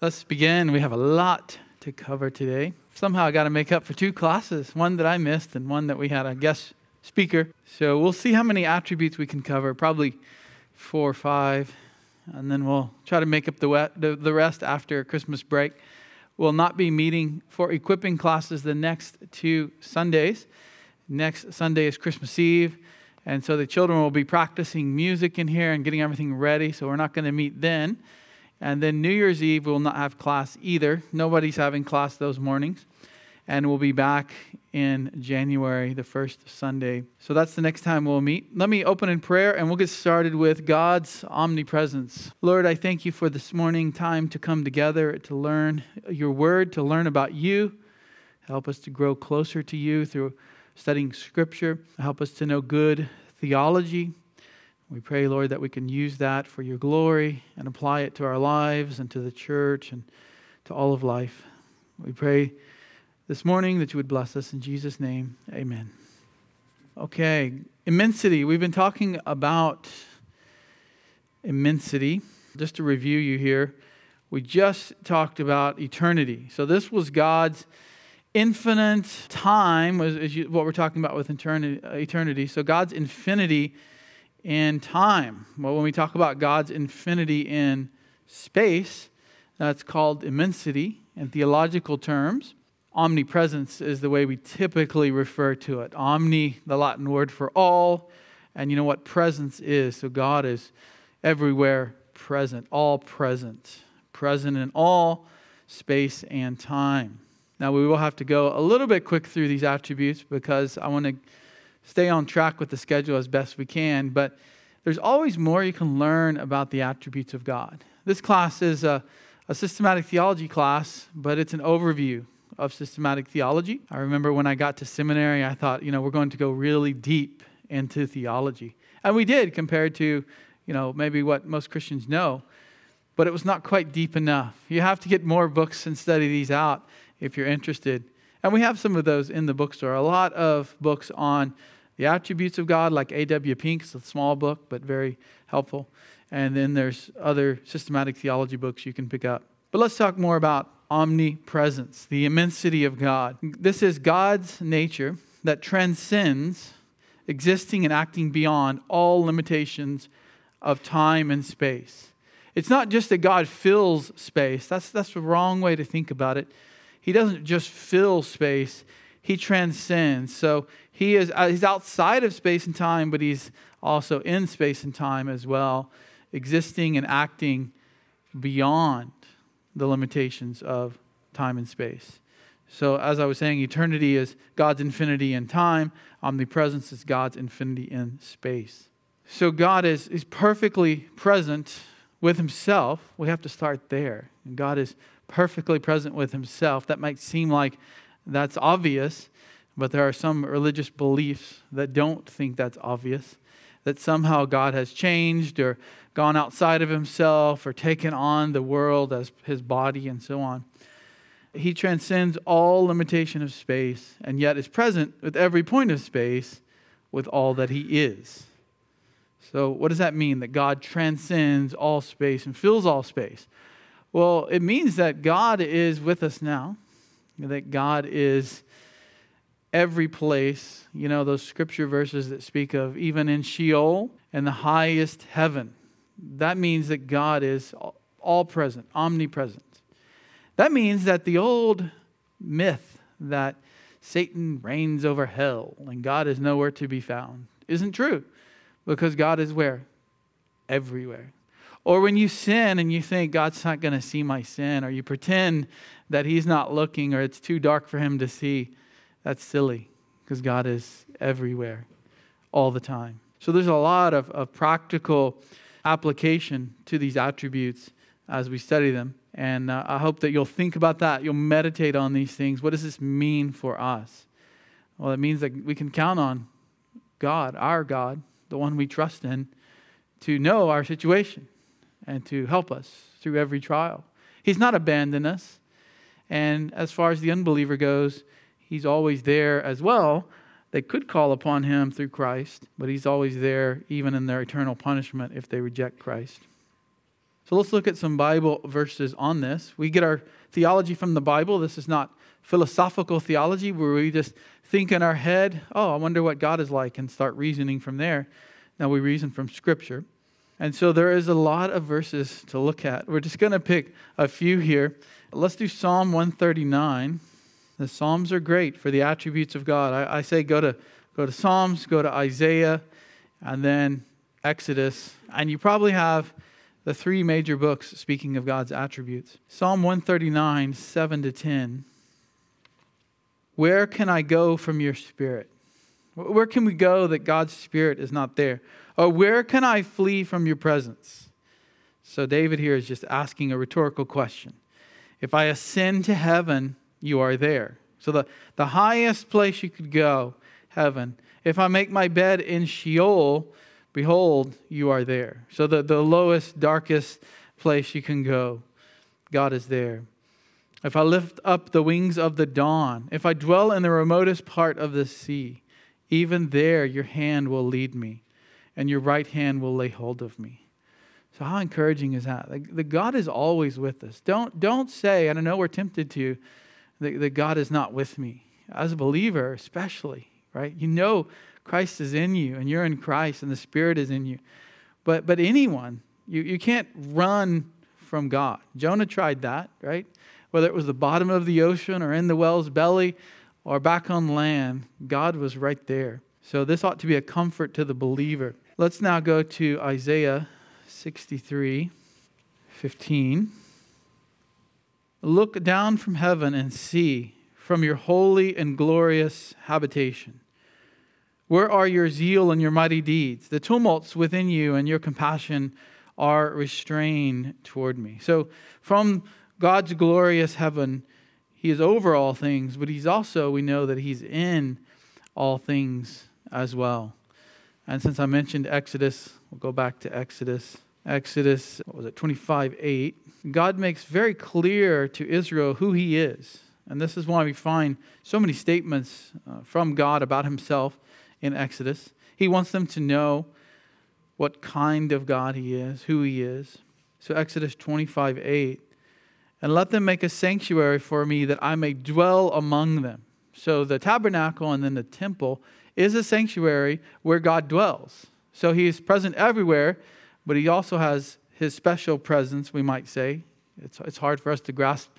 Let's begin. We have a lot to cover today. Somehow I got to make up for two classes one that I missed and one that we had a guest speaker. So we'll see how many attributes we can cover, probably four or five, and then we'll try to make up the, the rest after Christmas break. We'll not be meeting for equipping classes the next two Sundays. Next Sunday is Christmas Eve. And so the children will be practicing music in here and getting everything ready. So we're not going to meet then. And then New Year's Eve, we'll not have class either. Nobody's having class those mornings. And we'll be back in January, the first Sunday. So that's the next time we'll meet. Let me open in prayer and we'll get started with God's omnipresence. Lord, I thank you for this morning time to come together to learn your word, to learn about you. Help us to grow closer to you through studying scripture. Help us to know good theology we pray, Lord, that we can use that for your glory and apply it to our lives and to the church and to all of life. We pray this morning that you would bless us in Jesus' name. Amen. Okay, immensity. We've been talking about immensity. Just to review you here, we just talked about eternity. So this was God's infinite time, was what we're talking about with eternity. Uh, so God's infinity in time. Well, when we talk about God's infinity in space, that's called immensity in theological terms. Omnipresence is the way we typically refer to it. Omni, the Latin word for all, and you know what presence is. So God is everywhere present, all present, present in all space and time. Now, we will have to go a little bit quick through these attributes because I want to stay on track with the schedule as best we can, but there's always more you can learn about the attributes of God. This class is a, a systematic theology class, but it's an overview of systematic theology. I remember when I got to seminary, I thought, you know, we're going to go really deep into theology. And we did compared to, you know, maybe what most Christians know, but it was not quite deep enough. You have to get more books and study these out if you're interested. And we have some of those in the bookstore. A lot of books on the Attributes of God, like A.W. Pink, it's a small book, but very helpful. And then there's other systematic theology books you can pick up. But let's talk more about omnipresence, the immensity of God. This is God's nature that transcends existing and acting beyond all limitations of time and space. It's not just that God fills space, that's, that's the wrong way to think about it. He doesn't just fill space, He transcends. So he is uh, he's outside of space and time, but he's also in space and time as well, existing and acting beyond the limitations of time and space. So, as I was saying, eternity is God's infinity in time, omnipresence is God's infinity in space. So, God is, is perfectly present with Himself. We have to start there. And God is perfectly present with Himself. That might seem like that's obvious, but there are some religious beliefs that don't think that's obvious, that somehow God has changed or gone outside of himself or taken on the world as his body and so on. He transcends all limitation of space and yet is present with every point of space with all that he is. So, what does that mean? That God transcends all space and fills all space? Well, it means that God is with us now, that God is every place. You know, those scripture verses that speak of even in Sheol and the highest heaven. That means that God is all present, omnipresent. That means that the old myth that Satan reigns over hell and God is nowhere to be found isn't true because God is where? Everywhere. Or when you sin and you think God's not going to see my sin, or you pretend that He's not looking or it's too dark for Him to see, that's silly because God is everywhere all the time. So there's a lot of, of practical application to these attributes as we study them. And uh, I hope that you'll think about that. You'll meditate on these things. What does this mean for us? Well, it means that we can count on God, our God, the one we trust in, to know our situation and to help us through every trial. He's not abandoned us. And as far as the unbeliever goes, He's always there as well. They could call upon him through Christ, but he's always there even in their eternal punishment if they reject Christ. So let's look at some Bible verses on this. We get our theology from the Bible. This is not philosophical theology where we just think in our head, oh, I wonder what God is like, and start reasoning from there. Now we reason from Scripture. And so there is a lot of verses to look at. We're just going to pick a few here. Let's do Psalm 139. The Psalms are great for the attributes of God. I, I say go to, go to Psalms, go to Isaiah, and then Exodus. And you probably have the three major books speaking of God's attributes. Psalm 139, 7 to 10. Where can I go from your spirit? Where can we go that God's spirit is not there? Or where can I flee from your presence? So David here is just asking a rhetorical question. If I ascend to heaven, you are there. So the, the highest place you could go, heaven. If I make my bed in Sheol, behold, you are there. So the, the lowest, darkest place you can go, God is there. If I lift up the wings of the dawn, if I dwell in the remotest part of the sea, even there your hand will lead me, and your right hand will lay hold of me. So how encouraging is that? The God is always with us. Don't, don't say, and I know we're tempted to, that, that God is not with me. As a believer, especially, right? You know Christ is in you, and you're in Christ, and the Spirit is in you. But, but anyone, you, you can't run from God. Jonah tried that, right? Whether it was the bottom of the ocean or in the whale's belly or back on land, God was right there. So this ought to be a comfort to the believer. Let's now go to Isaiah 63 15. Look down from heaven and see from your holy and glorious habitation. Where are your zeal and your mighty deeds? The tumults within you and your compassion are restrained toward me. So, from God's glorious heaven, He is over all things, but He's also, we know that He's in all things as well. And since I mentioned Exodus, we'll go back to Exodus. Exodus, what was it, 25 8. God makes very clear to Israel who He is. And this is why we find so many statements uh, from God about Himself in Exodus. He wants them to know what kind of God He is, who He is. So, Exodus 25 8. And let them make a sanctuary for me that I may dwell among them. So, the tabernacle and then the temple is a sanctuary where God dwells. So, He is present everywhere but he also has his special presence, we might say. It's, it's hard for us to grasp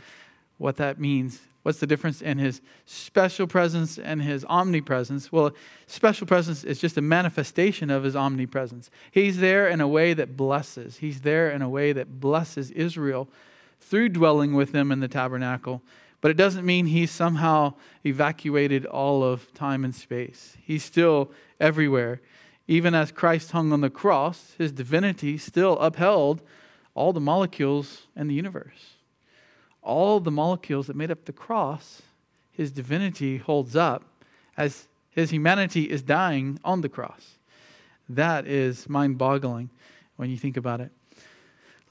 what that means. What's the difference in his special presence and his omnipresence? Well, special presence is just a manifestation of his omnipresence. He's there in a way that blesses. He's there in a way that blesses Israel through dwelling with them in the tabernacle. But it doesn't mean he's somehow evacuated all of time and space. He's still everywhere. Even as Christ hung on the cross, his divinity still upheld all the molecules in the universe. All the molecules that made up the cross, his divinity holds up as his humanity is dying on the cross. That is mind boggling when you think about it.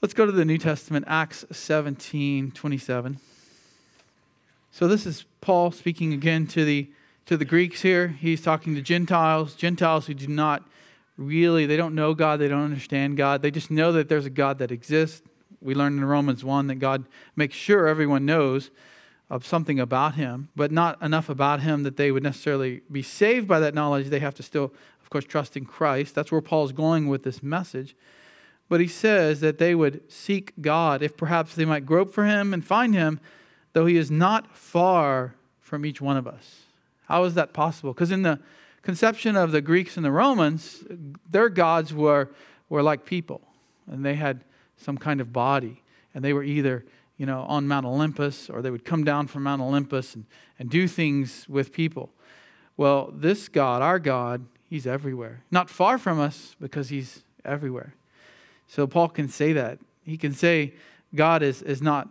Let's go to the New Testament, Acts 17 27. So, this is Paul speaking again to the to the Greeks here. He's talking to Gentiles, Gentiles who do not really, they don't know God, they don't understand God. They just know that there's a God that exists. We learned in Romans 1 that God makes sure everyone knows of something about him, but not enough about him that they would necessarily be saved by that knowledge. They have to still, of course, trust in Christ. That's where Paul's going with this message. But he says that they would seek God if perhaps they might grope for him and find him, though he is not far from each one of us. How is that possible? Because in the conception of the Greeks and the Romans, their gods were, were like people, and they had some kind of body, and they were either you know, on Mount Olympus, or they would come down from Mount Olympus and, and do things with people. Well, this God, our God, He's everywhere. Not far from us because He's everywhere. So Paul can say that. He can say God is, is not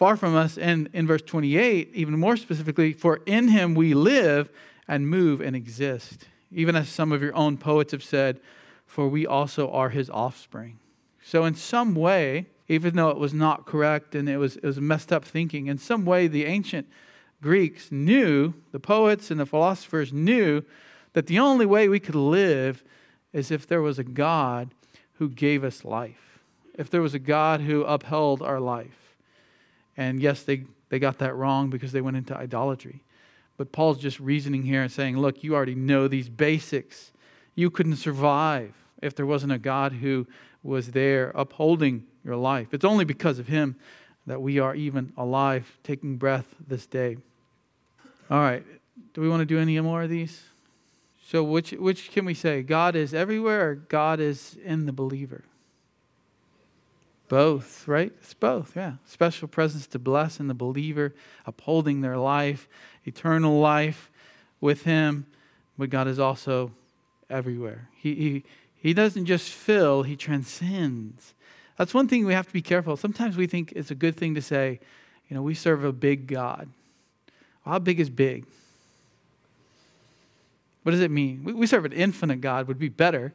far from us. And in verse 28, even more specifically, for in Him we live and move and exist. Even as some of your own poets have said, for we also are his offspring. So, in some way, even though it was not correct and it was, it was messed up thinking, in some way, the ancient Greeks knew, the poets and the philosophers knew, that the only way we could live is if there was a God who gave us life. if there was a God who upheld our life. And yes, they, they got that wrong because they went into idolatry. But Paul's just reasoning here and saying, look, you already know these basics. You couldn't survive if there wasn't a God who was there upholding your life. It's only because of him that we are even alive, taking breath this day. All right. Do we want to do any more of these? So, which, which can we say? God is everywhere or God is in the believer? Both, right? It's both, yeah. Special presence to bless in the believer, upholding their life, eternal life with Him. But God is also everywhere. He, he, he doesn't just fill, He transcends. That's one thing we have to be careful. Sometimes we think it's a good thing to say, you know, we serve a big God. How big is big? What does it mean? We, we serve an infinite God, would be better.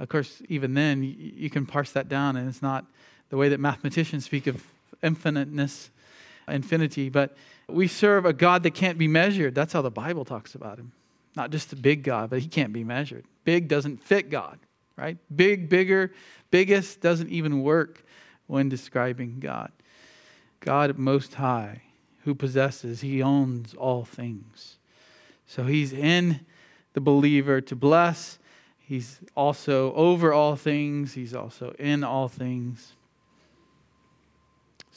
Of course, even then, you, you can parse that down, and it's not the way that mathematicians speak of infiniteness, infinity, but we serve a God that can't be measured. That's how the Bible talks about him. Not just a big God, but he can't be measured. Big doesn't fit God, right? Big, bigger, biggest doesn't even work when describing God. God most high, who possesses, he owns all things. So he's in the believer to bless. He's also over all things, he's also in all things.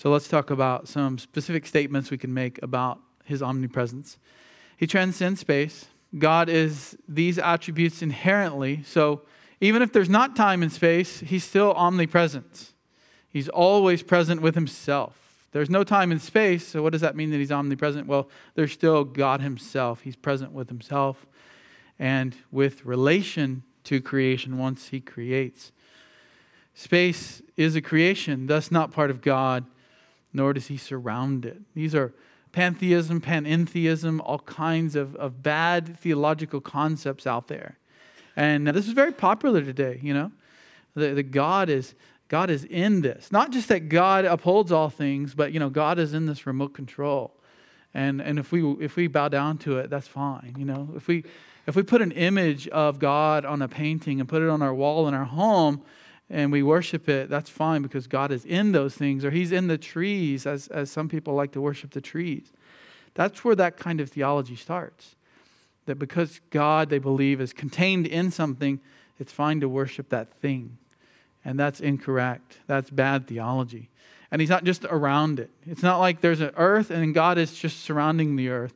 So let's talk about some specific statements we can make about his omnipresence. He transcends space. God is these attributes inherently. So even if there's not time and space, he's still omnipresent. He's always present with himself. There's no time and space, so what does that mean that he's omnipresent? Well, there's still God himself. He's present with himself and with relation to creation once he creates. Space is a creation, thus not part of God nor does he surround it. These are pantheism, panentheism, all kinds of, of bad theological concepts out there. And this is very popular today, you know. The, the God is God is in this. Not just that God upholds all things, but you know, God is in this remote control. And and if we if we bow down to it, that's fine. You know, if we if we put an image of God on a painting and put it on our wall in our home, and we worship it, that's fine because God is in those things, or He's in the trees, as, as some people like to worship the trees. That's where that kind of theology starts. That because God, they believe, is contained in something, it's fine to worship that thing. And that's incorrect. That's bad theology. And He's not just around it. It's not like there's an earth and God is just surrounding the earth.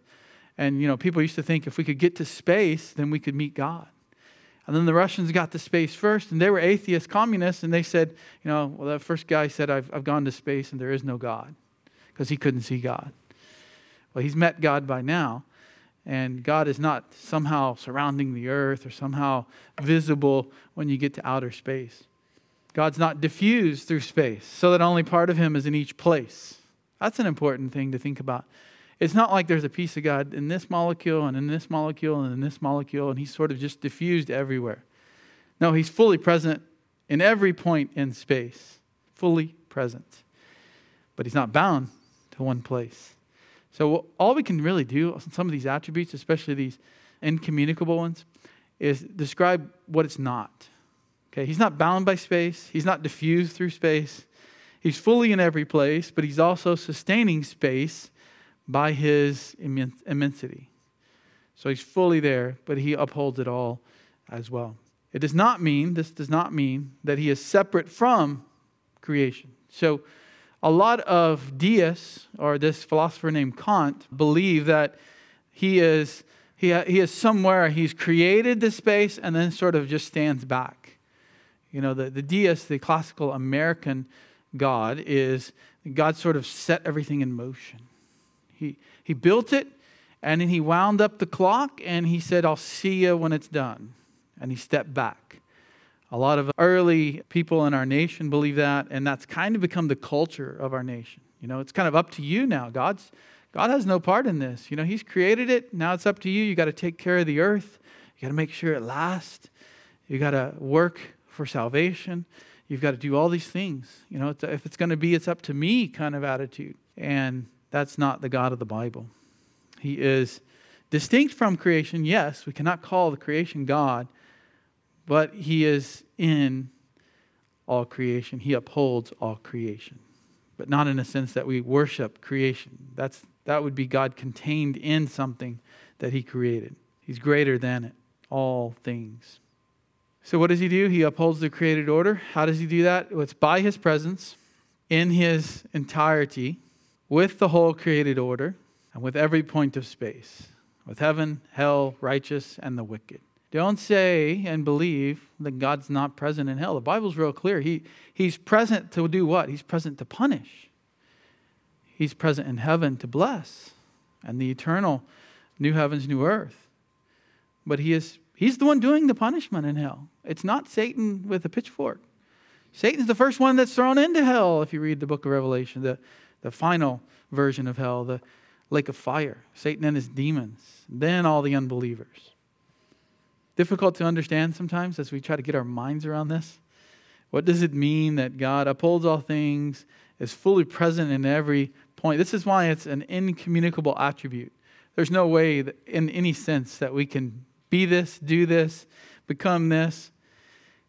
And, you know, people used to think if we could get to space, then we could meet God. And then the Russians got to space first, and they were atheist communists, and they said, you know, well, that first guy said, I've, I've gone to space and there is no God, because he couldn't see God. Well, he's met God by now, and God is not somehow surrounding the earth or somehow visible when you get to outer space. God's not diffused through space, so that only part of him is in each place. That's an important thing to think about. It's not like there's a piece of God in this molecule and in this molecule and in this molecule, and he's sort of just diffused everywhere. No, he's fully present in every point in space, fully present. But he's not bound to one place. So, all we can really do on some of these attributes, especially these incommunicable ones, is describe what it's not. Okay, he's not bound by space, he's not diffused through space. He's fully in every place, but he's also sustaining space by his immensity. So he's fully there, but he upholds it all as well. It does not mean, this does not mean that he is separate from creation. So a lot of deists, or this philosopher named Kant, believe that he is, he, he is somewhere, he's created the space and then sort of just stands back. You know, the, the deist, the classical American God, is God sort of set everything in motion. He, he built it, and then he wound up the clock, and he said, I'll see you when it's done. And he stepped back. A lot of early people in our nation believe that, and that's kind of become the culture of our nation. You know, it's kind of up to you now. God's, God has no part in this. You know, He's created it. Now it's up to you. You got to take care of the earth. You got to make sure it lasts. You got to work for salvation. You've got to do all these things. You know, if it's going to be, it's up to me kind of attitude. And that's not the God of the Bible. He is distinct from creation, yes. We cannot call the creation God, but He is in all creation. He upholds all creation, but not in a sense that we worship creation. That's, that would be God contained in something that He created. He's greater than it, all things. So, what does He do? He upholds the created order. How does He do that? Well, it's by His presence in His entirety with the whole created order and with every point of space, with heaven, hell, righteous, and the wicked. Don't say and believe that God's not present in hell. The Bible's real clear. He, he's present to do what? He's present to punish. He's present in heaven to bless and the eternal new heavens, new earth. But he is he's the one doing the punishment in hell. It's not Satan with a pitchfork. Satan's the first one that's thrown into hell if you read the book of Revelation, the, the final version of hell, the lake of fire. Satan and his demons, then all the unbelievers difficult to understand sometimes as we try to get our minds around this. What does it mean that God upholds all things, is fully present in every point? This is why it's an incommunicable attribute. There's no way, that, in any sense, that we can be this, do this, become this.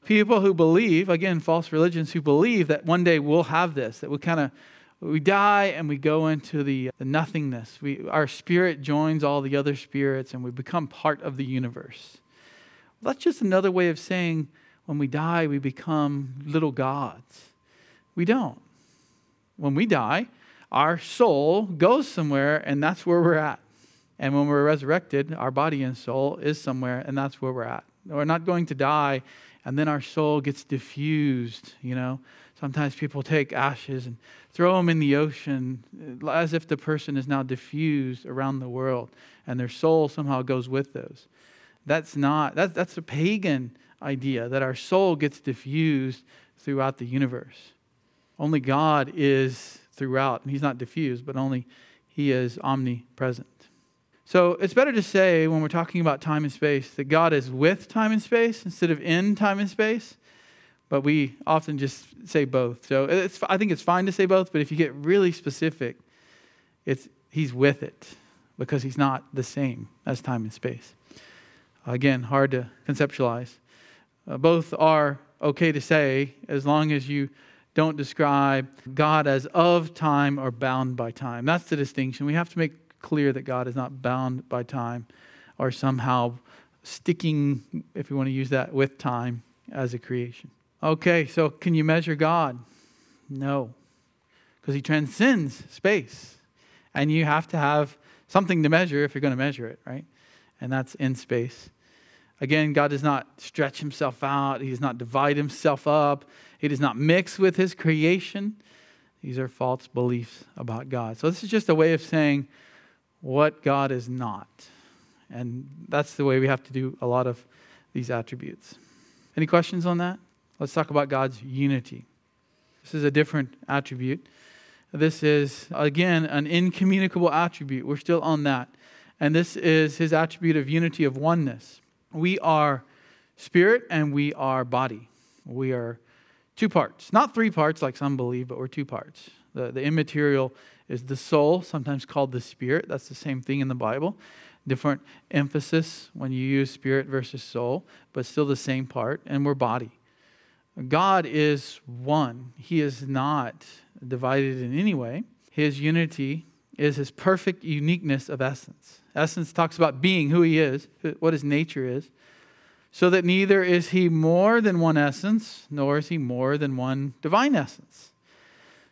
People who believe, again, false religions who believe that one day we'll have this, that we kind of we die and we go into the, uh, the nothingness. We, our spirit joins all the other spirits and we become part of the universe. That's just another way of saying when we die, we become little gods. We don't. When we die, our soul goes somewhere, and that's where we're at. And when we're resurrected, our body and soul is somewhere, and that's where we're at. We're not going to die, and then our soul gets diffused, you know. Sometimes people take ashes and throw them in the ocean uh, as if the person is now diffused around the world, and their soul somehow goes with those. That's not, that, that's a pagan idea that our soul gets diffused throughout the universe. Only God is throughout, and He's not diffused, but only He is omnipresent. So it's better to say when we're talking about time and space that God is with time and space instead of in time and space. But we often just say both. So it's, I think it's fine to say both, but if you get really specific, it's, He's with it because He's not the same as time and space. Again, hard to conceptualize. Uh, both are okay to say as long as you don't describe God as of time or bound by time. That's the distinction. We have to make clear that God is not bound by time or somehow sticking, if you want to use that, with time as a creation. Okay, so can you measure God? No, because he transcends space. And you have to have something to measure if you're going to measure it, right? And that's in space. Again, God does not stretch himself out, he does not divide himself up, he does not mix with his creation. These are false beliefs about God. So, this is just a way of saying what God is not. And that's the way we have to do a lot of these attributes. Any questions on that? Let's talk about God's unity. This is a different attribute. This is, again, an incommunicable attribute. We're still on that. And this is his attribute of unity of oneness we are spirit and we are body. We are two parts, not three parts like some believe, but we're two parts. The, the immaterial is the soul, sometimes called the spirit. That's the same thing in the Bible. Different emphasis when you use spirit versus soul, but still the same part, and we're body. God is one, He is not divided in any way. His unity is His perfect uniqueness of essence. Essence talks about being, who he is, what his nature is, so that neither is he more than one essence, nor is he more than one divine essence.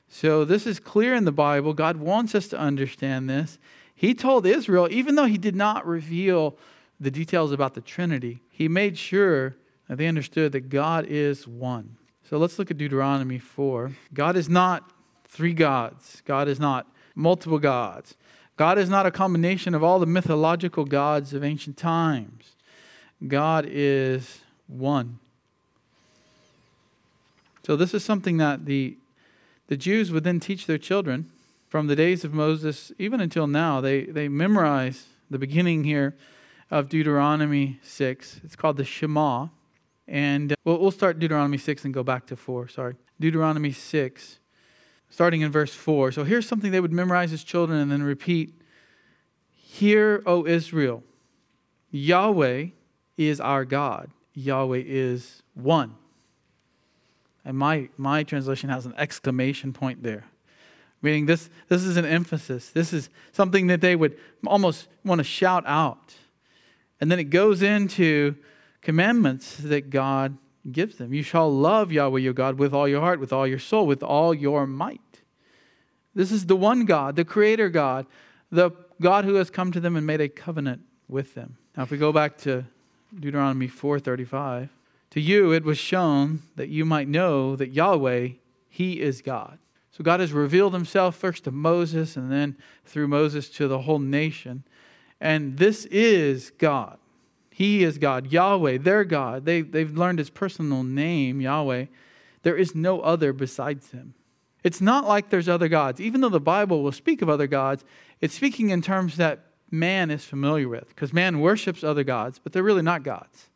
So this is clear in the Bible. God wants us to understand this. He told Israel, even though he did not reveal the details about the Trinity, he made sure that they understood that God is one. So let's look at Deuteronomy 4. God is not three gods, God is not multiple gods. God is not a combination of all the mythological gods of ancient times. God is one. So, this is something that the, the Jews would then teach their children from the days of Moses, even until now. They, they memorize the beginning here of Deuteronomy 6. It's called the Shema. And uh, we'll, we'll start Deuteronomy 6 and go back to 4. Sorry. Deuteronomy 6 starting in verse 4. So here's something they would memorize as children and then repeat Hear, O Israel, Yahweh is our God, Yahweh is one. And my, my translation has an exclamation point there. Meaning this, this is an emphasis. This is something that they would almost want to shout out. And then it goes into commandments that God gives them. You shall love Yahweh your God with all your heart, with all your soul, with all your might. This is the one God, the creator God, the God who has come to them and made a covenant with them. Now if we go back to Deuteronomy 4:35, to you it was shown that you might know that Yahweh he is God. So God has revealed himself first to Moses and then through Moses to the whole nation. And this is God. He is God, Yahweh, their God. They, they've learned his personal name, Yahweh. There is no other besides him. It's not like there's other gods. Even though the Bible will speak of other gods, it's speaking in terms that man is familiar with, because man worships other gods, but they're really not gods.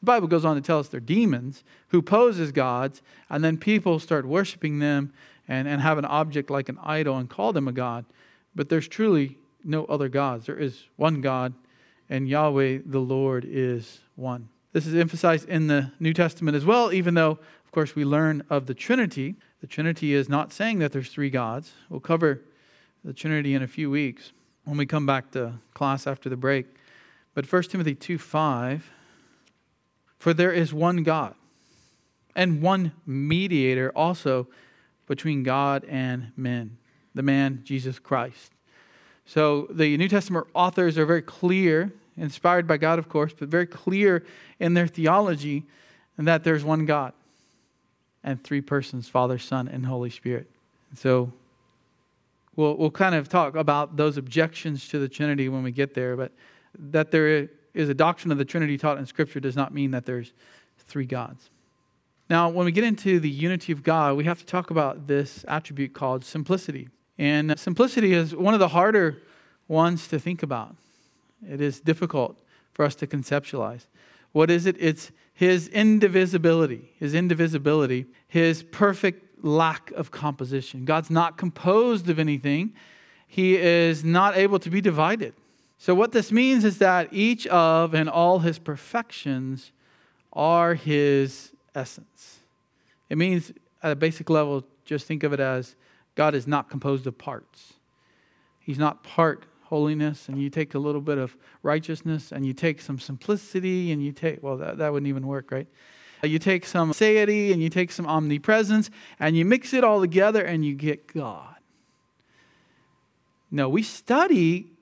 The Bible goes on to tell us they're demons who pose as gods, and then people start worshiping them and, and have an object like an idol and call them a god. But there's truly no other gods. There is one God, and Yahweh the Lord is one. This is emphasized in the New Testament as well, even though, of course, we learn of the Trinity. The Trinity is not saying that there's three gods. We'll cover the Trinity in a few weeks when we come back to class after the break. But 1 Timothy 2 5, for there is one God and one mediator also between God and men, the man Jesus Christ. So the New Testament authors are very clear, inspired by God, of course, but very clear in their theology that there's one God and three persons Father, Son, and Holy Spirit. So we'll, we'll kind of talk about those objections to the Trinity when we get there, but that there is a doctrine of the Trinity taught in Scripture does not mean that there's three gods. Now, when we get into the unity of God, we have to talk about this attribute called simplicity. And simplicity is one of the harder ones to think about. It is difficult for us to conceptualize. What is it? It's his indivisibility, his indivisibility, his perfect lack of composition. God's not composed of anything, he is not able to be divided. So, what this means is that each of and all his perfections are his essence. It means, at a basic level, just think of it as God is not composed of parts. He's not part holiness, and you take a little bit of righteousness, and you take some simplicity, and you take, well, that, that wouldn't even work, right? You take some deity, and you take some omnipresence, and you mix it all together, and you get God. No, we study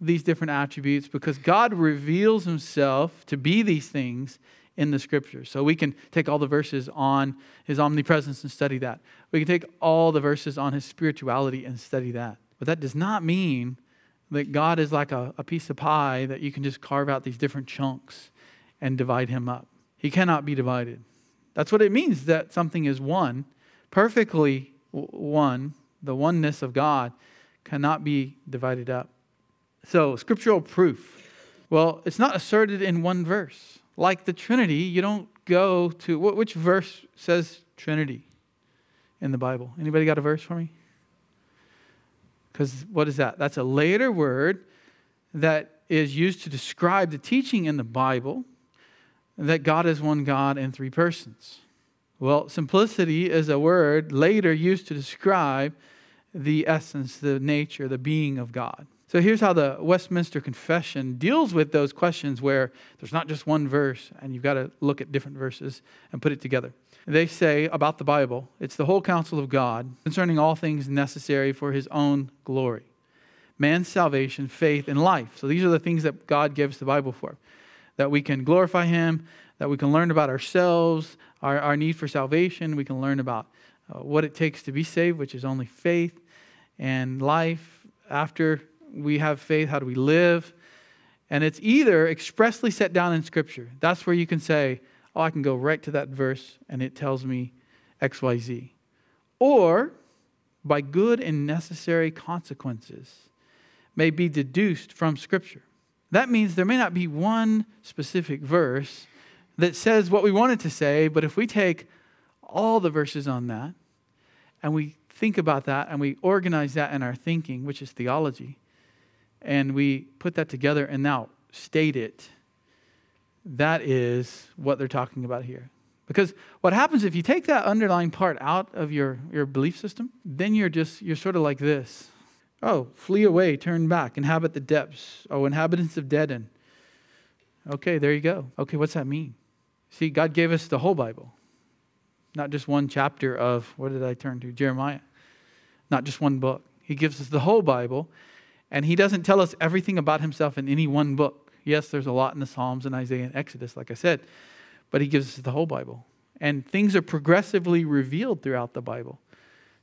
these different attributes because God reveals himself to be these things in the scriptures. So we can take all the verses on his omnipresence and study that. We can take all the verses on his spirituality and study that. But that does not mean that God is like a, a piece of pie that you can just carve out these different chunks and divide him up. He cannot be divided. That's what it means that something is one, perfectly one. The oneness of God cannot be divided up. So, scriptural proof. Well, it's not asserted in one verse like the Trinity, you don't go to which verse says Trinity in the Bible? Anybody got a verse for me? Because what is that? That's a later word that is used to describe the teaching in the Bible that God is one God in three persons. Well, simplicity is a word later used to describe the essence, the nature, the being of God. So here's how the Westminster Confession deals with those questions where there's not just one verse and you've got to look at different verses and put it together. They say about the Bible, it's the whole counsel of God concerning all things necessary for his own glory man's salvation, faith, and life. So these are the things that God gives the Bible for that we can glorify him, that we can learn about ourselves, our, our need for salvation, we can learn about uh, what it takes to be saved, which is only faith, and life after we have faith? How do we live? And it's either expressly set down in Scripture. That's where you can say, oh, I can go right to that verse and it tells me XYZ. Or by good and necessary consequences may be deduced from Scripture. That means there may not be one specific verse that says what we want it to say, but if we take all the verses on that and we think about that and we organize that in our thinking, which is theology, and we put that together and now state it, that is what they're talking about here. Because what happens if you take that underlying part out of your, your belief system, then you're just, you're sort of like this. Oh, flee away, turn back, inhabit the depths. Oh, inhabitants of Dedan. Okay, there you go. Okay, what's that mean? See, God gave us the whole Bible, not just one chapter of, what did I turn to? Jeremiah. Not just one book. He gives us the whole Bible, and He doesn't tell us everything about Himself in any one book. Yes, there's a lot in the Psalms and Isaiah and Exodus, like I said, but He gives us the whole Bible. And things are progressively revealed throughout the Bible.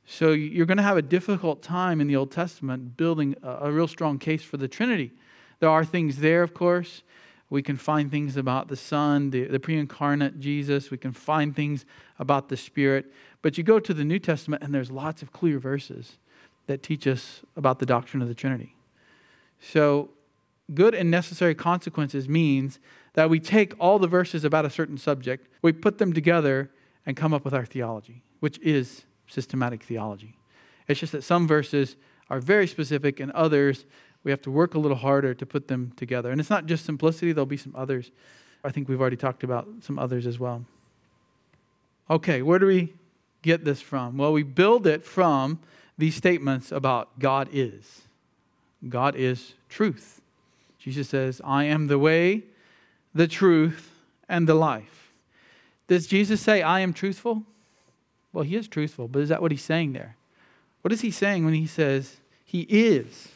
So you're going to have a difficult time in the Old Testament building a, a real strong case for the Trinity. There are things there, of course. We can find things about the Son, the, the pre incarnate Jesus. We can find things about the Spirit. But you go to the New Testament, and there's lots of clear verses that teach us about the doctrine of the Trinity. So, good and necessary consequences means that we take all the verses about a certain subject, we put them together, and come up with our theology, which is systematic theology. It's just that some verses are very specific, and others we have to work a little harder to put them together. And it's not just simplicity, there'll be some others. I think we've already talked about some others as well. Okay, where do we get this from? Well, we build it from these statements about God is. God is truth. Jesus says, I am the way, the truth, and the life. Does Jesus say, I am truthful? Well, he is truthful, but is that what he's saying there? What is he saying when he says he is?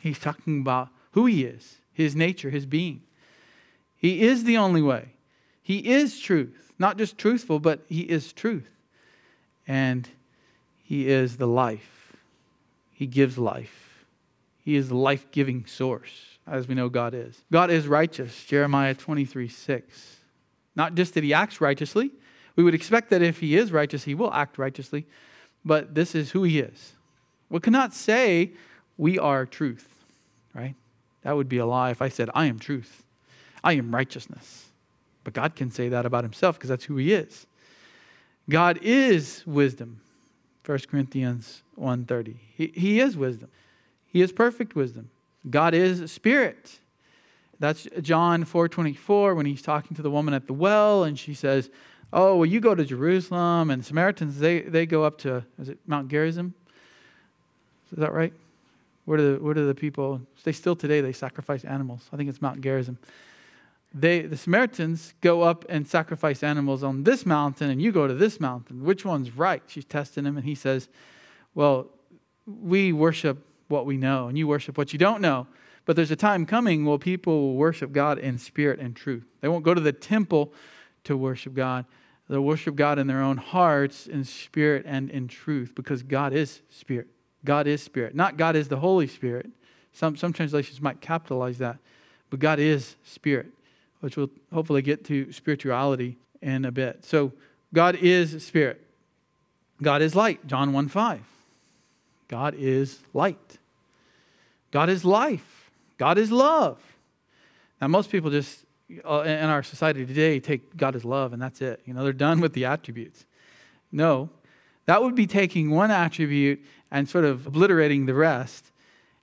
He's talking about who he is, his nature, his being. He is the only way. He is truth. Not just truthful, but he is truth. And he is the life. He gives life. He is the life giving source, as we know God is. God is righteous, Jeremiah 23 6. Not just that he acts righteously. We would expect that if he is righteous, he will act righteously, but this is who he is. We cannot say we are truth right? That would be a lie if I said, I am truth, I am righteousness. But God can say that about himself because that's who he is. God is wisdom. 1 Corinthians 1:30. He, he is wisdom. He is perfect wisdom. God is spirit. That's John 4:24 when he's talking to the woman at the well and she says, "Oh, well you go to Jerusalem and Samaritans they they go up to is it Mount Gerizim? Is that right? Where do the, where do the people, they still today, they sacrifice animals. I think it's Mount Gerizim. They, the Samaritans go up and sacrifice animals on this mountain, and you go to this mountain. Which one's right? She's testing him, and he says, Well, we worship what we know, and you worship what you don't know. But there's a time coming where people will worship God in spirit and truth. They won't go to the temple to worship God. They'll worship God in their own hearts in spirit and in truth because God is spirit. God is spirit. Not God is the Holy Spirit. Some, some translations might capitalize that. But God is spirit, which we'll hopefully get to spirituality in a bit. So God is spirit. God is light, John 1 5. God is light. God is life. God is love. Now, most people just, uh, in our society today, take God is love and that's it. You know, they're done with the attributes. No, that would be taking one attribute and sort of obliterating the rest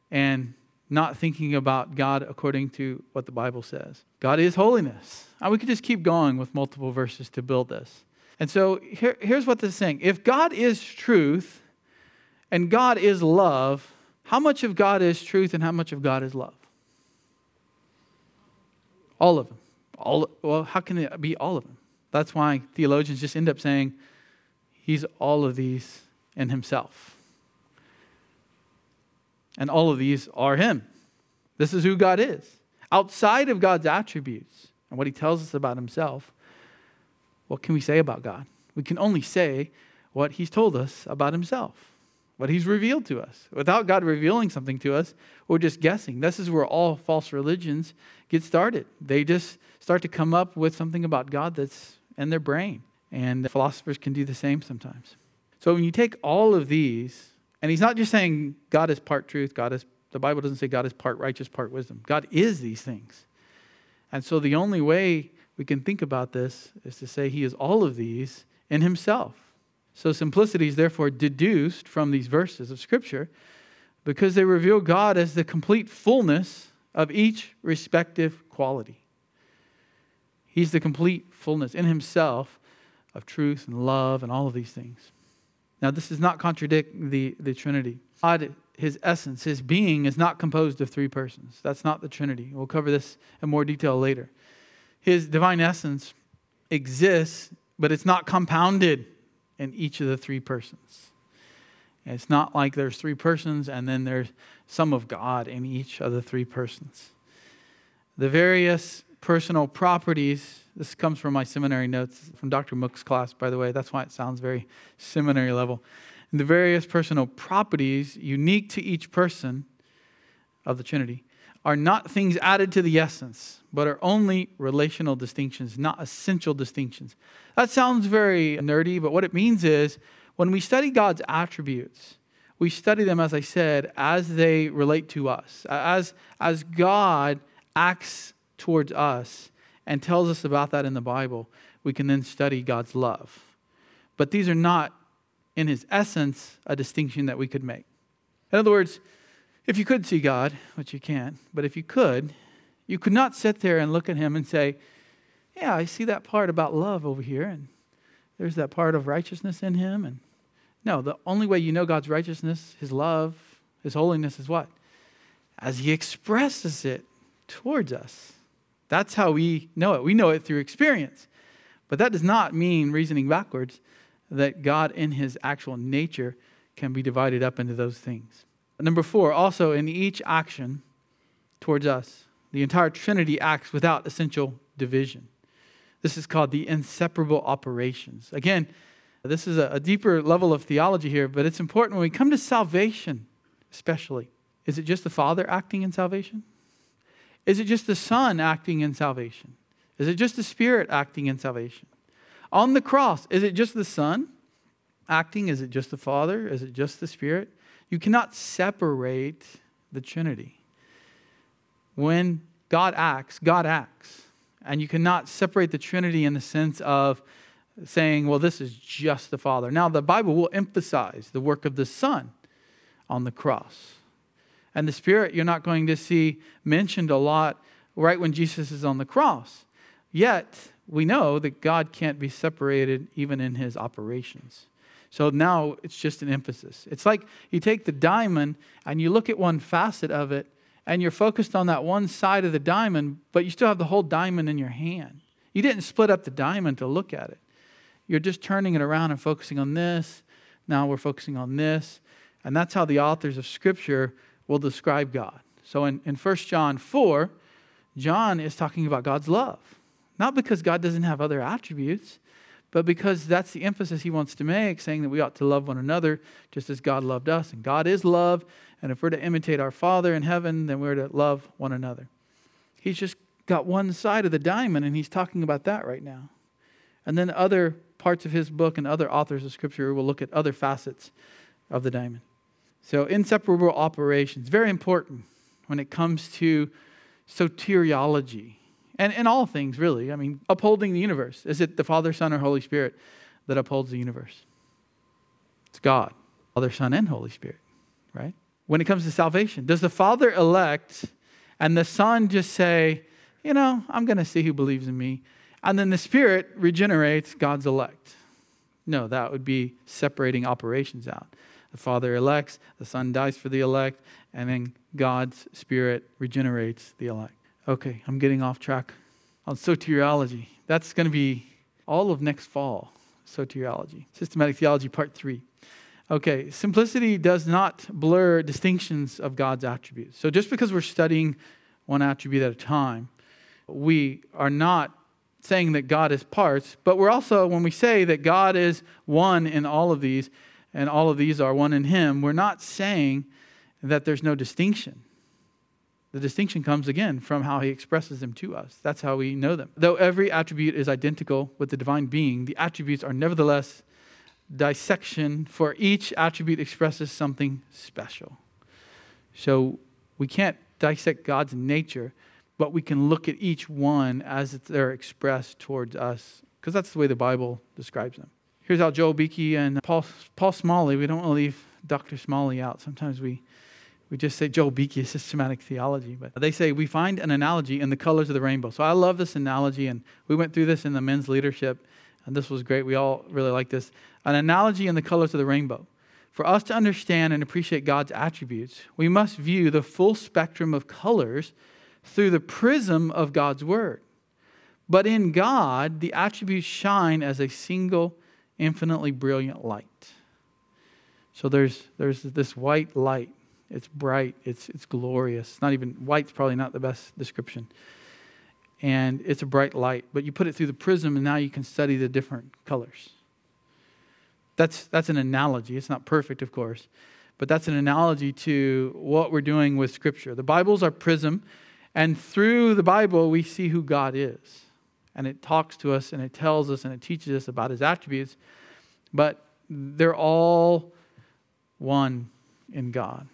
and not thinking about God according to what the Bible says. God is holiness. And we could just keep going with multiple verses to build this. And so here, here's what this is saying if God is truth and God is love, how much of God is truth and how much of God is love? All of them. All, well, how can it be all of them? That's why theologians just end up saying he's all of these in himself. And all of these are Him. This is who God is. Outside of God's attributes and what He tells us about Himself, what can we say about God? We can only say what He's told us about Himself, what He's revealed to us. Without God revealing something to us, we're just guessing. This is where all false religions get started. They just start to come up with something about God that's in their brain. And philosophers can do the same sometimes. So when you take all of these and he's not just saying God is part truth, God is, the Bible doesn't say God is part righteous, part wisdom. God is these things. And so the only way we can think about this is to say he is all of these in himself. So simplicity is therefore deduced from these verses of Scripture because they reveal God as the complete fullness of each respective quality. He's the complete fullness in himself of truth and love and all of these things. Now, this does not contradict the, the Trinity. God, his essence, his being, is not composed of three persons. That's not the Trinity. We'll cover this in more detail later. His divine essence exists, but it's not compounded in each of the three persons. It's not like there's three persons and then there's some of God in each of the three persons. The various personal properties, this comes from my seminary notes from Dr. Mook's class, by the way. That's why it sounds very seminary level. And the various personal properties unique to each person of the Trinity are not things added to the essence, but are only relational distinctions, not essential distinctions. That sounds very nerdy, but what it means is when we study God's attributes, we study them, as I said, as they relate to us, as, as God acts towards us and tells us about that in the Bible, we can then study God's love. But these are not, in his essence, a distinction that we could make. In other words, if you could see God, which you can't, but if you could, you could not sit there and look at him and say, Yeah, I see that part about love over here, and there's that part of righteousness in him. And no, the only way you know God's righteousness, his love, his holiness is what? As he expresses it towards us. That's how we know it. We know it through experience. But that does not mean, reasoning backwards, that God in his actual nature can be divided up into those things. Number four, also in each action towards us, the entire Trinity acts without essential division. This is called the inseparable operations. Again, this is a, deeper level of theology here, but it's important when we come to salvation, especially. Is it just the Father acting in salvation? Is it just the Son acting in salvation? Is it just the Spirit acting in salvation? On the cross, is it just the Son acting? Is it just the Father? Is it just the Spirit? You cannot separate the Trinity. When God acts, God acts. And you cannot separate the Trinity in the sense of saying, well, this is just the Father. Now, the Bible will emphasize the work of the Son on the cross. And the Spirit, you're not going to see mentioned a lot right when Jesus is on the cross. Yet, we know that God can't be separated even in his operations. So now it's just an emphasis. It's like you take the diamond and you look at one facet of it and you're focused on that one side of the diamond, but you still have the whole diamond in your hand. You didn't split up the diamond to look at it. You're just turning it around and focusing on this. Now we're focusing on this. And that's how the authors of Scripture will describe God. So in, in 1 John 4, John is talking about God's love. Not because God doesn't have other attributes, but because that's the emphasis he wants to make, saying that we ought to love one another just as God loved us. And God is love. And if we're to imitate our Father in heaven, then we're to love one another. He's just got one side of the diamond, and he's talking about that right now. And then other parts of his book and other authors of Scripture will look at other facets of the diamond. So, inseparable operations, very important when it comes to soteriology and, in all things, really. I mean, upholding the universe. Is it the Father, Son, or Holy Spirit that upholds the universe? It's God, Father, Son, and Holy Spirit, right? When it comes to salvation, does the Father elect and the Son just say, you know, I'm going to see who believes in me? And then the Spirit regenerates God's elect. No, that would be separating operations out. The Father elects, the Son dies for the elect, and then God's Spirit regenerates the elect. Okay, I'm getting off track on soteriology. That's going to be all of next fall, soteriology. Systematic theology, part three. Okay, simplicity does not blur distinctions of God's attributes. So just because we're studying one attribute at a time, we are not saying that God is parts, but we're also, when we say that God is one in all of these, and all of these are one in Him, we're not saying that there's no distinction. The distinction comes again from how He expresses them to us. That's how we know them. Though every attribute is identical with the divine being, the attributes are nevertheless dissection, for each attribute expresses something special. So we can't dissect God's nature, but we can look at each one as they're expressed towards us, because that's the way the Bible describes them. Here's how Joel Beeke and Paul, Paul Smalley, we don't want to leave Dr. Smalley out. Sometimes we, we just say Joel Beeke is systematic theology, but they say we find an analogy in the colors of the rainbow. So I love this analogy, and we went through this in the men's leadership And this was great. We all really like this. An analogy in the colors of the rainbow. For us to understand and appreciate God's attributes, we must view the full spectrum of colors through the prism of God's Word. But in God, the attributes shine as a single, infinitely brilliant light. So there's, there's this white light. It's bright, it's, it's glorious. It's not even, white's probably not the best description. And it's a bright light, but you put it through the prism, and now you can study the different colors. That's, that's an analogy. It's not perfect, of course, but that's an analogy to what we're doing with Scripture. The Bible's our prism, and through the Bible, we see who God is. And it talks to us, and it tells us, and it teaches us about His attributes, but they're all one in God.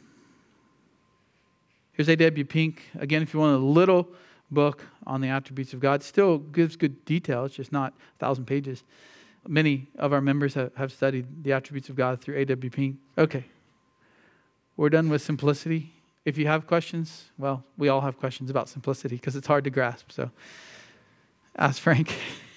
Here's A.W. Pink. Again, if you want a little book on the attributes of God, still gives good detail. It's just not a thousand pages. Many of our members have, studied the attributes of God through A.W. Pink. Okay. We're done with simplicity. If you have questions, well, we all have questions about simplicity because it's hard to grasp. So ask Frank.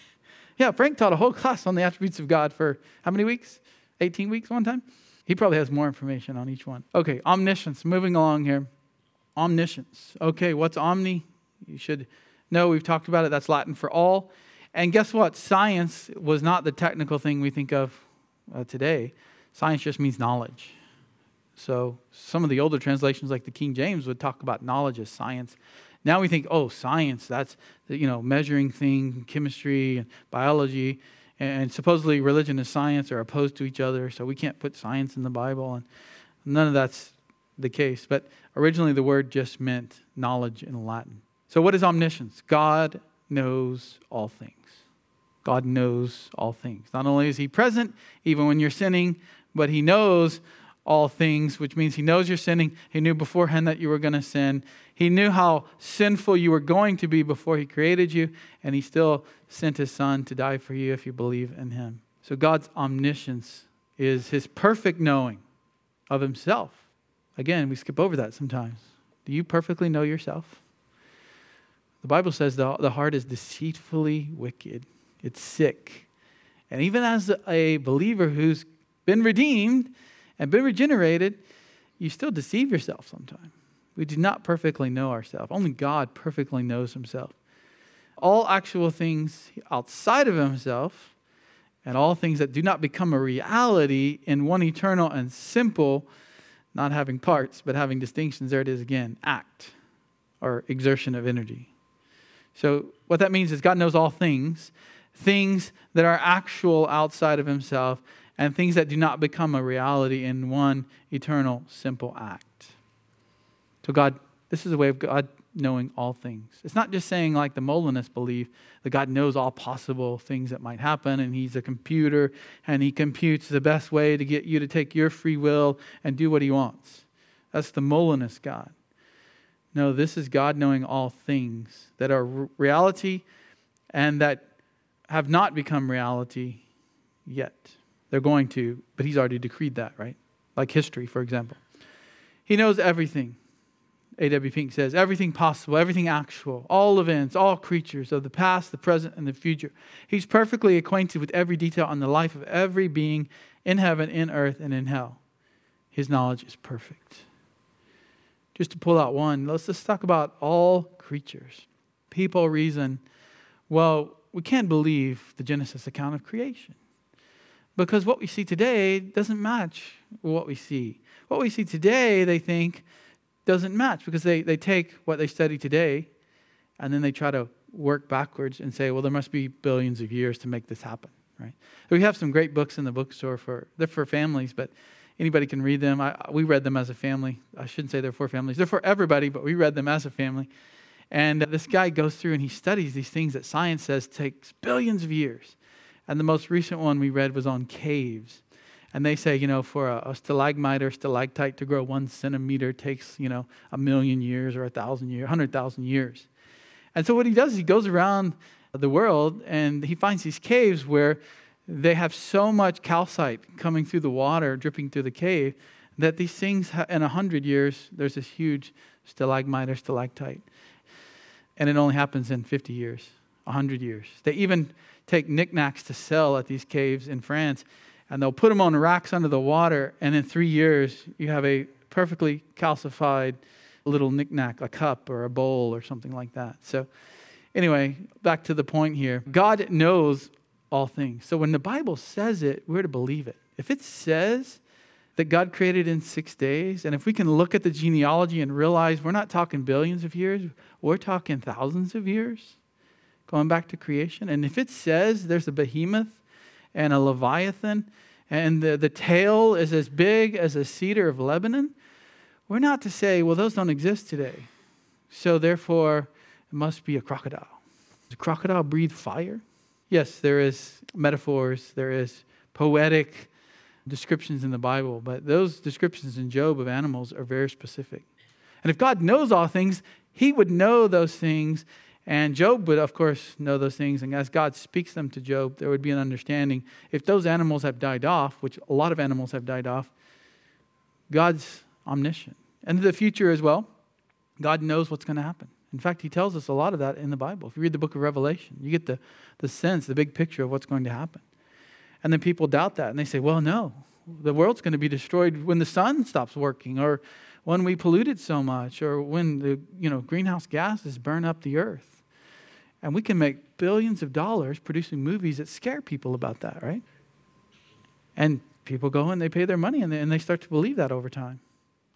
yeah, Frank taught a whole class on the attributes of God for how many weeks? 18 weeks one time? He probably has more information on each one. Okay, omniscience. Moving along here. Omniscience. Okay, what's omni? You should know we've talked about it. That's Latin for all. And guess what? Science was not the technical thing we think of uh, today. Science just means knowledge. So some of the older translations, like the King James, would talk about knowledge as science. Now we think, oh, science, that's, you know, measuring thing, chemistry and biology. And supposedly religion and science are opposed to each other, so we can't put science in the Bible. And none of that's the case. But originally the word just meant knowledge in Latin. So what is omniscience? God knows all things. God knows all things. Not only is He present, even when you're sinning, but He knows all things, which means He knows you're sinning. He knew beforehand that you were going to sin. He knew how sinful you were going to be before He created you, and He still sent His Son to die for you if you believe in Him. So God's omniscience is His perfect knowing of Himself. Again, we skip over that sometimes. Do you perfectly know yourself? The Bible says the, the heart is deceitfully wicked it's sick. And even as a believer who's been redeemed and been regenerated, you still deceive yourself sometimes. We do not perfectly know ourselves. Only God perfectly knows himself. All actual things outside of himself and all things that do not become a reality in one eternal and simple, not having parts, but having distinctions, there it is again, act or exertion of energy. So, what that means is God knows all things, things that are actual outside of himself, and things that do not become a reality in one eternal, simple act. So, God, this is a way of God knowing all things. It's not just saying, like the Molinists believe, that God knows all possible things that might happen, and He's a computer, and He computes the best way to get you to take your free will and do what He wants. That's the Molinist God. No, this is God knowing all things that are reality and that have not become reality yet. They're going to, but he's already decreed that, right? Like history, for example. He knows everything. A.W. Pink says everything possible, everything actual, all events, all creatures of the past, the present, and the future. He's perfectly acquainted with every detail on the life of every being in heaven, in earth, and in hell. His knowledge is perfect. Just to pull out one, let's just talk about all creatures. People reason, well, we can't believe the Genesis account of creation because what we see today doesn't match what we see. What we see today, they think, doesn't match because they, they take what they study today and then they try to work backwards and say, well, there must be billions of years to make this happen, right? We have some great books in the bookstore for, they're for families, but anybody can read them. I, we read them as a family. I shouldn't say they're for families. They're for everybody, but we read them as a family. And this guy goes through and he studies these things that science says takes billions of years. And the most recent one we read was on caves. And they say, you know, for a, a stalagmite or stalactite to grow one centimeter takes, you know, a million years or a thousand years, 100,000 years. And so what he does is he goes around the world and he finds these caves where they have so much calcite coming through the water, dripping through the cave, that these things, in a hundred years, there's this huge stalagmite or stalactite and it only happens in 50 years, 100 years. They even take knickknacks to sell at these caves in France, and they'll put them on racks under the water, and in three years, you have a perfectly calcified little knickknack, a cup or a bowl or something like that. So, anyway, back to the point here God knows all things. So, when the Bible says it, we're to believe it. If it says that God created in six days, and if we can look at the genealogy and realize we're not talking billions of years, we're talking thousands of years going back to creation. And if it says there's a behemoth and a leviathan, and the, the tail is as big as a cedar of Lebanon, we're not to say, well, those don't exist today. So therefore, it must be a crocodile. Does a crocodile breathe fire? Yes, there is metaphors, there is poetic descriptions in the Bible, but those descriptions in Job of animals are very specific. And if God knows all things, he would know those things and Job would, of course, know those things. And as God speaks them to Job, there would be an understanding. If those animals have died off, which a lot of animals have died off, God's omniscient. And the future as well, God knows what's going to happen. In fact, he tells us a lot of that in the Bible. If you read the book of Revelation, you get the, the sense, the big picture of what's going to happen. And then people doubt that and they say, well, no, the world's going to be destroyed when the sun stops working or when we polluted so much or when the you know, greenhouse gases burn up the earth. And we can make billions of dollars producing movies that scare people about that, right? And people go and they pay their money and they, and they start to believe that over time.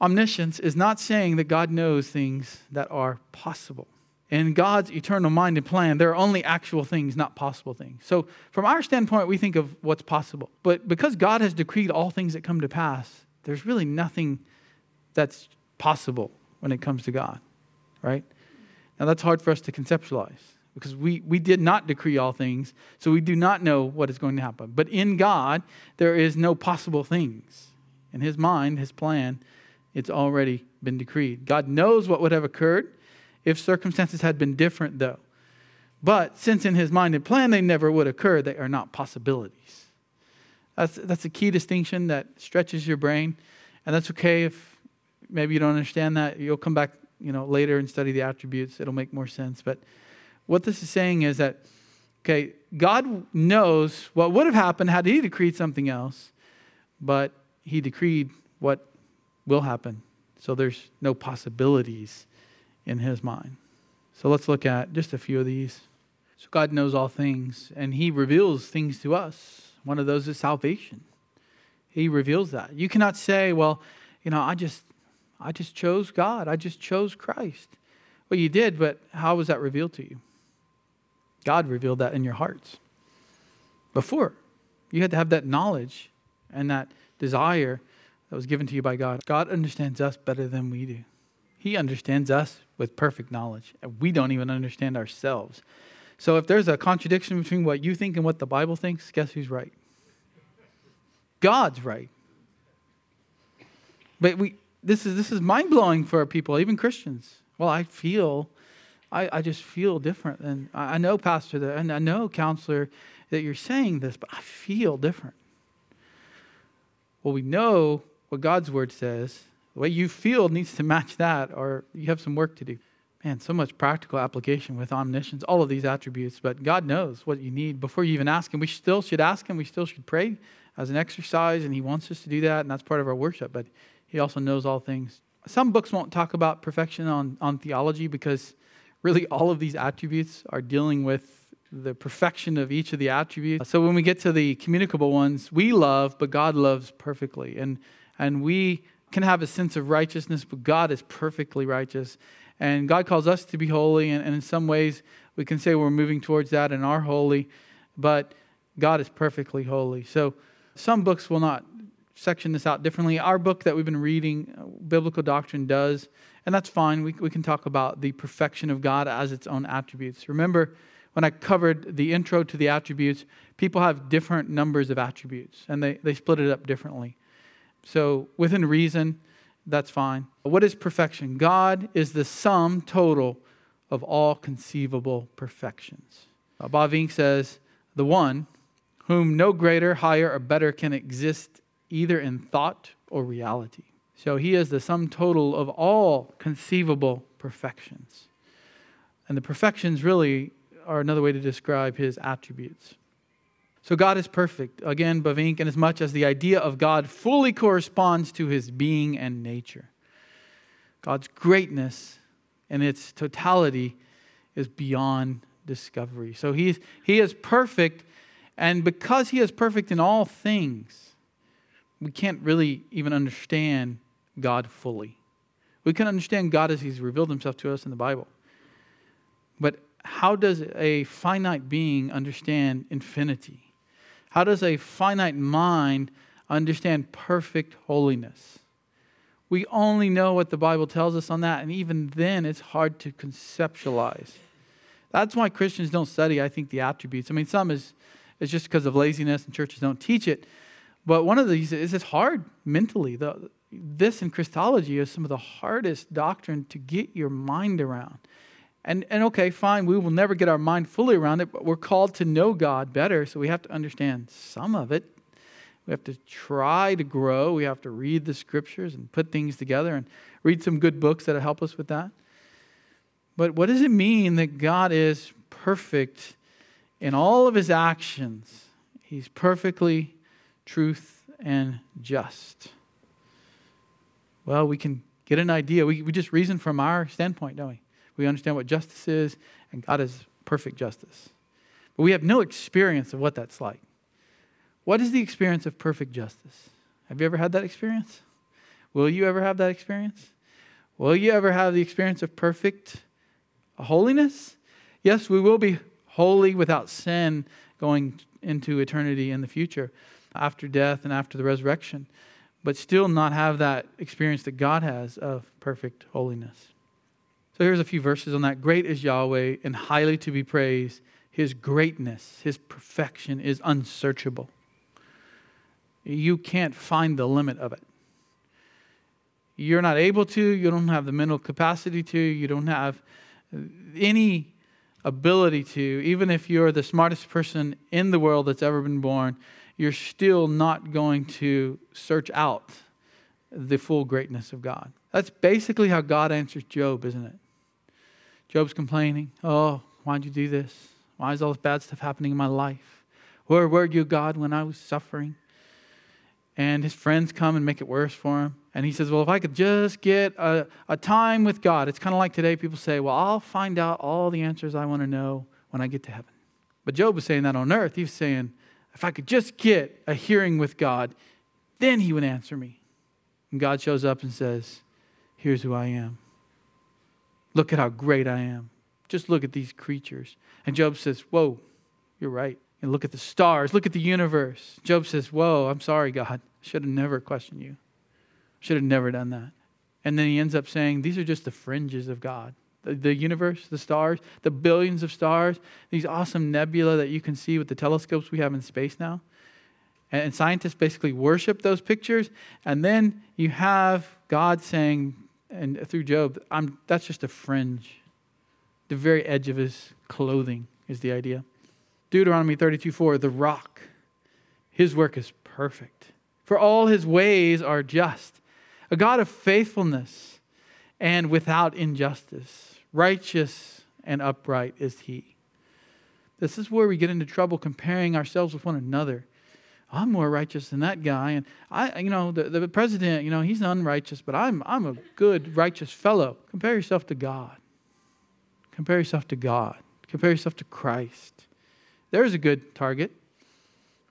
Omniscience is not saying that God knows things that are possible. In God's eternal mind and plan, there are only actual things, not possible things. So, from our standpoint, we think of what's possible. But because God has decreed all things that come to pass, there's really nothing that's possible when it comes to God, right? Now, that's hard for us to conceptualize because we, we did not decree all things, so we do not know what is going to happen. But in God, there is no possible things. In His mind, His plan, it's already been decreed. God knows what would have occurred if circumstances had been different, though. But since in His mind and plan they never would occur, they are not possibilities. That's, that's a key distinction that stretches your brain, and that's okay if maybe you don't understand that. You'll come back you know, later and study the attributes. It'll make more sense. But what this is saying is that, okay, God knows what would have happened had He decreed something else, but He decreed what will happen. So there's no possibilities in His mind. So let's look at just a few of these. So God knows all things, and He reveals things to us. One of those is salvation. He reveals that. You cannot say, well, you know, I just I just chose God. I just chose Christ. Well, you did, but how was that revealed to you? God revealed that in your hearts. Before, you had to have that knowledge and that desire that was given to you by God. God understands us better than we do. He understands us with perfect knowledge, we don't even understand ourselves. So if there's a contradiction between what you think and what the Bible thinks, guess who's right? God's right. But we this is this is mind blowing for people, even Christians. Well, I feel I, I just feel different. And I, I know, Pastor, that, and I know, counselor, that you're saying this, but I feel different. Well, we know what God's word says. The way you feel needs to match that, or you have some work to do. Man, so much practical application with omniscience, all of these attributes, but God knows what you need before you even ask Him. We still should ask Him, we still should pray as an exercise, and He wants us to do that, and that's part of our worship, but He also knows all things. Some books won't talk about perfection on, on theology because really all of these attributes are dealing with the perfection of each of the attributes. So when we get to the communicable ones, we love, but God loves perfectly. And, and we can have a sense of righteousness, but God is perfectly righteous. And God calls us to be holy. And, and in some ways, we can say we're moving towards that and are holy, but God is perfectly holy. So some books will not section this out differently. Our book that we've been reading, uh, Biblical Doctrine, does. And that's fine. We, we can talk about the perfection of God as its own attributes. Remember, when I covered the intro to the attributes, people have different numbers of attributes, and they, they split it up differently. So, within reason, that's fine. What is perfection? God is the sum total of all conceivable perfections. Bavinck says, the one whom no greater, higher, or better can exist either in thought or reality. So he is the sum total of all conceivable perfections. And the perfections really are another way to describe his attributes. So God is perfect. Again, Bavinck, in as much as the idea of God fully corresponds to his being and nature. God's greatness and its totality is beyond discovery. So he's, he is perfect, and because he is perfect in all things, we can't really even understand God fully. We can understand God as he's revealed himself to us in the Bible. But how does a finite being understand infinity? How does a finite mind understand perfect holiness? We only know what the Bible tells us on that, and even then, it's hard to conceptualize. That's why Christians don't study, I think, the attributes. I mean, some is, is just because of laziness and churches don't teach it. But one of these is it's hard mentally. The, this in Christology is some of the hardest doctrine to get your mind around. And, and okay, fine, we will never get our mind fully around it, but we're called to know God better, so we have to understand some of it. We have to try to grow. We have to read the scriptures and put things together and read some good books that'll help us with that. But what does it mean that God is perfect in all of his actions? He's perfectly truth and just. Well, we can get an idea. We, we just reason from our standpoint, don't we? We understand what justice is, and God is perfect justice. But we have no experience of what that's like. What is the experience of perfect justice? Have you ever had that experience? Will you ever have that experience? Will you ever have the experience of perfect holiness? Yes, we will be holy without sin going into eternity in the future after death and after the resurrection, but still not have that experience that God has of perfect holiness. So here's a few verses on that. Great is Yahweh and highly to be praised. His greatness, his perfection is unsearchable. You can't find the limit of it. You're not able to, you don't have the mental capacity to, you don't have any ability to, even if you're the smartest person in the world that's ever been born, you're still not going to search out the full greatness of God. That's basically how God answers Job, isn't it? Job's complaining, Oh, why'd you do this? Why is all this bad stuff happening in my life? Where were you, God, when I was suffering? And his friends come and make it worse for him. And he says, Well, if I could just get a, a time with God, it's kind of like today people say, Well, I'll find out all the answers I want to know when I get to heaven. But Job was saying that on earth. He was saying, If I could just get a hearing with God, then he would answer me. And God shows up and says, Here's who I am. Look at how great I am. Just look at these creatures. And Job says, Whoa, you're right. And look at the stars. Look at the universe. Job says, Whoa, I'm sorry, God. I should have never questioned you. Should have never done that. And then he ends up saying, These are just the fringes of God. The, universe, the stars, the billions of stars, these awesome nebula that you can see with the telescopes we have in space now. And scientists basically worship those pictures. And then you have God saying, and through Job, I'm, that's just a fringe. The very edge of his clothing is the idea. Deuteronomy 32 4, the rock, his work is perfect, for all his ways are just. A God of faithfulness and without injustice, righteous and upright is he. This is where we get into trouble comparing ourselves with one another. I'm more righteous than that guy. And I, you know, the, the president, you know, he's unrighteous, but I'm, I'm a good, righteous fellow. Compare yourself to God. Compare yourself to God. Compare yourself to Christ. There's a good target,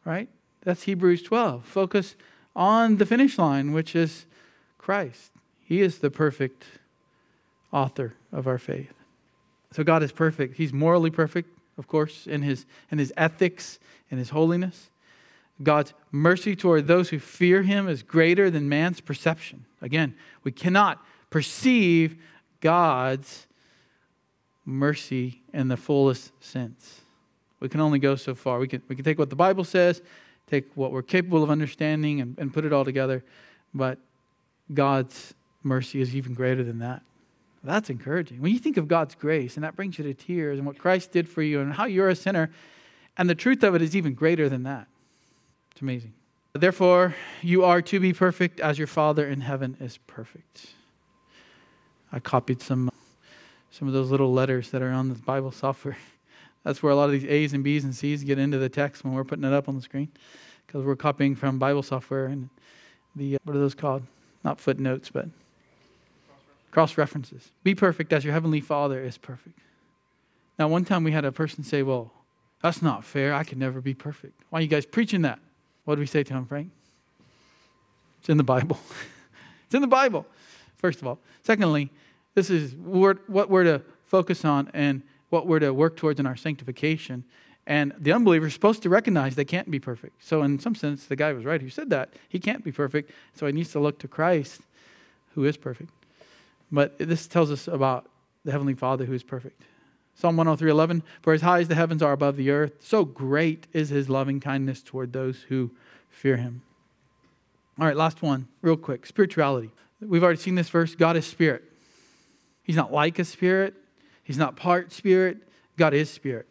right? That's Hebrews 12. Focus on the finish line, which is Christ. He is the perfect author of our faith. So God is perfect. He's morally perfect, of course, in his, in his ethics, in his holiness. God's mercy toward those who fear him is greater than man's perception. Again, we cannot perceive God's mercy in the fullest sense. We can only go so far. We can, we can take what the Bible says, take what we're capable of understanding, and, and put it all together. But God's mercy is even greater than that. That's encouraging. When you think of God's grace, and that brings you to tears, and what Christ did for you, and how you're a sinner, and the truth of it is even greater than that. It's amazing. Therefore, you are to be perfect as your Father in heaven is perfect. I copied some, some of those little letters that are on the Bible software That's where a lot of these A's and B's and C's get into the text when we're putting it up on the screen because we're copying from Bible software and the, uh, what are those called? Not footnotes, but cross references. Be perfect as your heavenly Father is perfect. Now, one time we had a person say, Well, that's not fair. I could never be perfect. Why are you guys preaching that? What did we say to him, Frank? It's in the Bible. it's in the Bible, first of all. Secondly, this is what we're to focus on and what we're to work towards in our sanctification. And the unbeliever is supposed to recognize they can't be perfect. So, in some sense, the guy was right who said that. He can't be perfect, so he needs to look to Christ, who is perfect. But this tells us about the Heavenly Father who is perfect. Psalm 103:11 For as high as the heavens are above the earth, so great is his loving kindness toward those who fear him. All right, last one, real quick. Spirituality. We've already seen this verse. God is spirit. He's not like a spirit. He's not part spirit. God is spirit.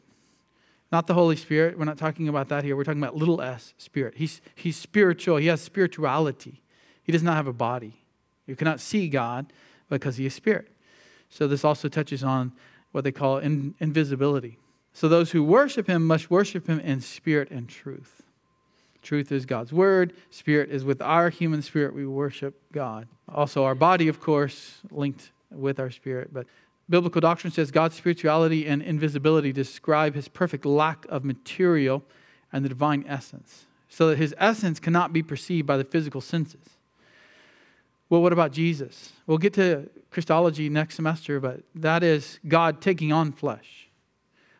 Not the Holy Spirit. We're not talking about that here. We're talking about little s, spirit. He's, he's spiritual. He has spirituality. He does not have a body. You cannot see God because he is spirit. So this also touches on what they call in, invisibility. So those who worship him must worship him in spirit and truth. Truth is God's word. Spirit is with our human spirit. We worship God. Also, our body, of course, linked with our spirit. But biblical doctrine says God's spirituality and invisibility describe his perfect lack of material and the divine essence, so that his essence cannot be perceived by the physical senses. Well, what about Jesus? We'll get to Christology next semester, but that is God taking on flesh.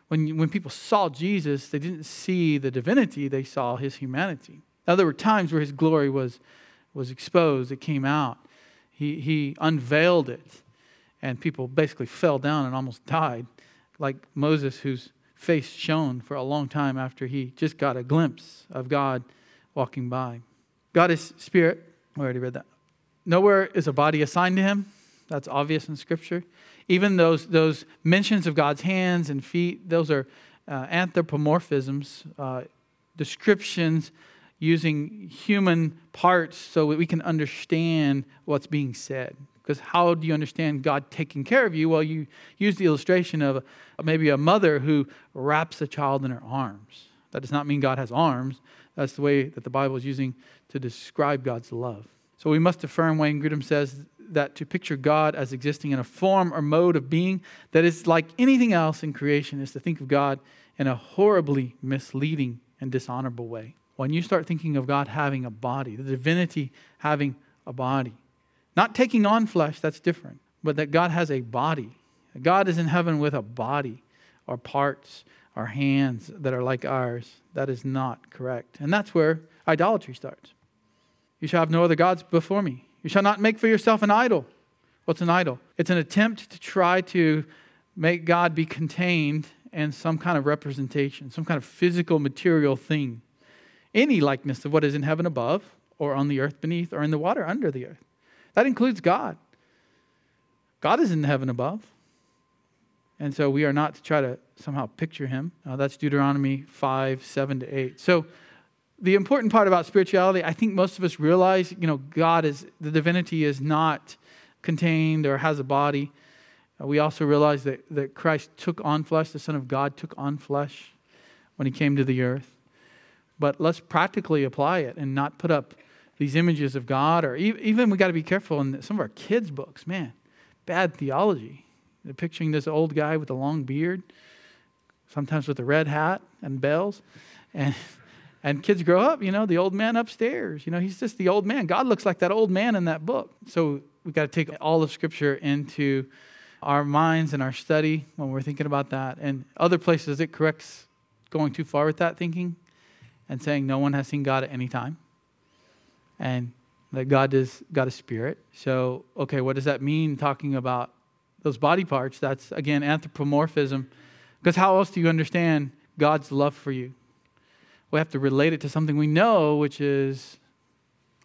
When, when people saw Jesus, they didn't see the divinity, they saw his humanity. Now, there were times where his glory was, was exposed, it came out. He, he unveiled it, and people basically fell down and almost died, like Moses, whose face shone for a long time after he just got a glimpse of God walking by. God is spirit. We already read that. Nowhere is a body assigned to him. That's obvious in Scripture. Even those, those mentions of God's hands and feet, those are uh, anthropomorphisms, uh, descriptions using human parts so that we can understand what's being said. Because how do you understand God taking care of you? Well, you use the illustration of maybe a mother who wraps a child in her arms. That does not mean God has arms. That's the way that the Bible is using to describe God's love. So we must affirm, Wayne Grudem says, that to picture God as existing in a form or mode of being that is like anything else in creation is to think of God in a horribly misleading and dishonorable way. When you start thinking of God having a body, the divinity having a body, not taking on flesh, that's different, but that God has a body. God is in heaven with a body or parts or hands that are like ours. That is not correct. And that's where idolatry starts. You shall have no other gods before me. You shall not make for yourself an idol. What's an idol? It's an attempt to try to make God be contained in some kind of representation, some kind of physical, material thing. Any likeness of what is in heaven above, or on the earth beneath, or in the water under the earth. That includes God. God is in heaven above. And so we are not to try to somehow picture him. Uh, that's Deuteronomy 5, 7 to 8. So the important part about spirituality, I think most of us realize, you know, God is, the divinity is not contained or has a body. Uh, we also realize that, that Christ took on flesh, the Son of God took on flesh when he came to the earth. But let's practically apply it and not put up these images of God, or even we got to be careful in some of our kids' books. Man, bad theology. They're picturing this old guy with a long beard, sometimes with a red hat and bells. And and kids grow up, you know, the old man upstairs, you know, he's just the old man. God looks like that old man in that book. So we've got to take all of Scripture into our minds and our study when we're thinking about that. And other places it corrects going too far with that thinking and saying no one has seen God at any time. And that God is God is spirit. So, okay, what does that mean talking about those body parts? That's again anthropomorphism. Because how else do you understand God's love for you? We have to relate it to something we know, which is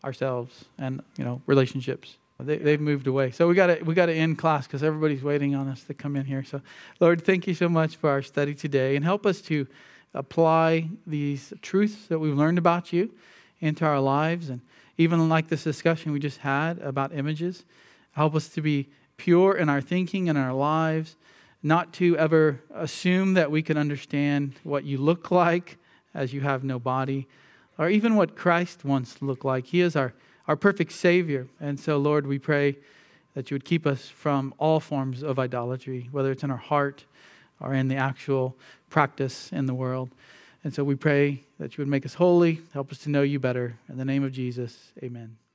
ourselves and you know relationships. They, they've moved away, so we got to we got to end class because everybody's waiting on us to come in here. So, Lord, thank you so much for our study today, and help us to apply these truths that we've learned about you into our lives, and even like this discussion we just had about images, help us to be pure in our thinking and our lives, not to ever assume that we can understand what you look like as you have no body, or even what Christ once looked like. He is our, our perfect Savior. And so, Lord, we pray that you would keep us from all forms of idolatry, whether it's in our heart or in the actual practice in the world. And so we pray that you would make us holy, help us to know you better. In the name of Jesus, amen.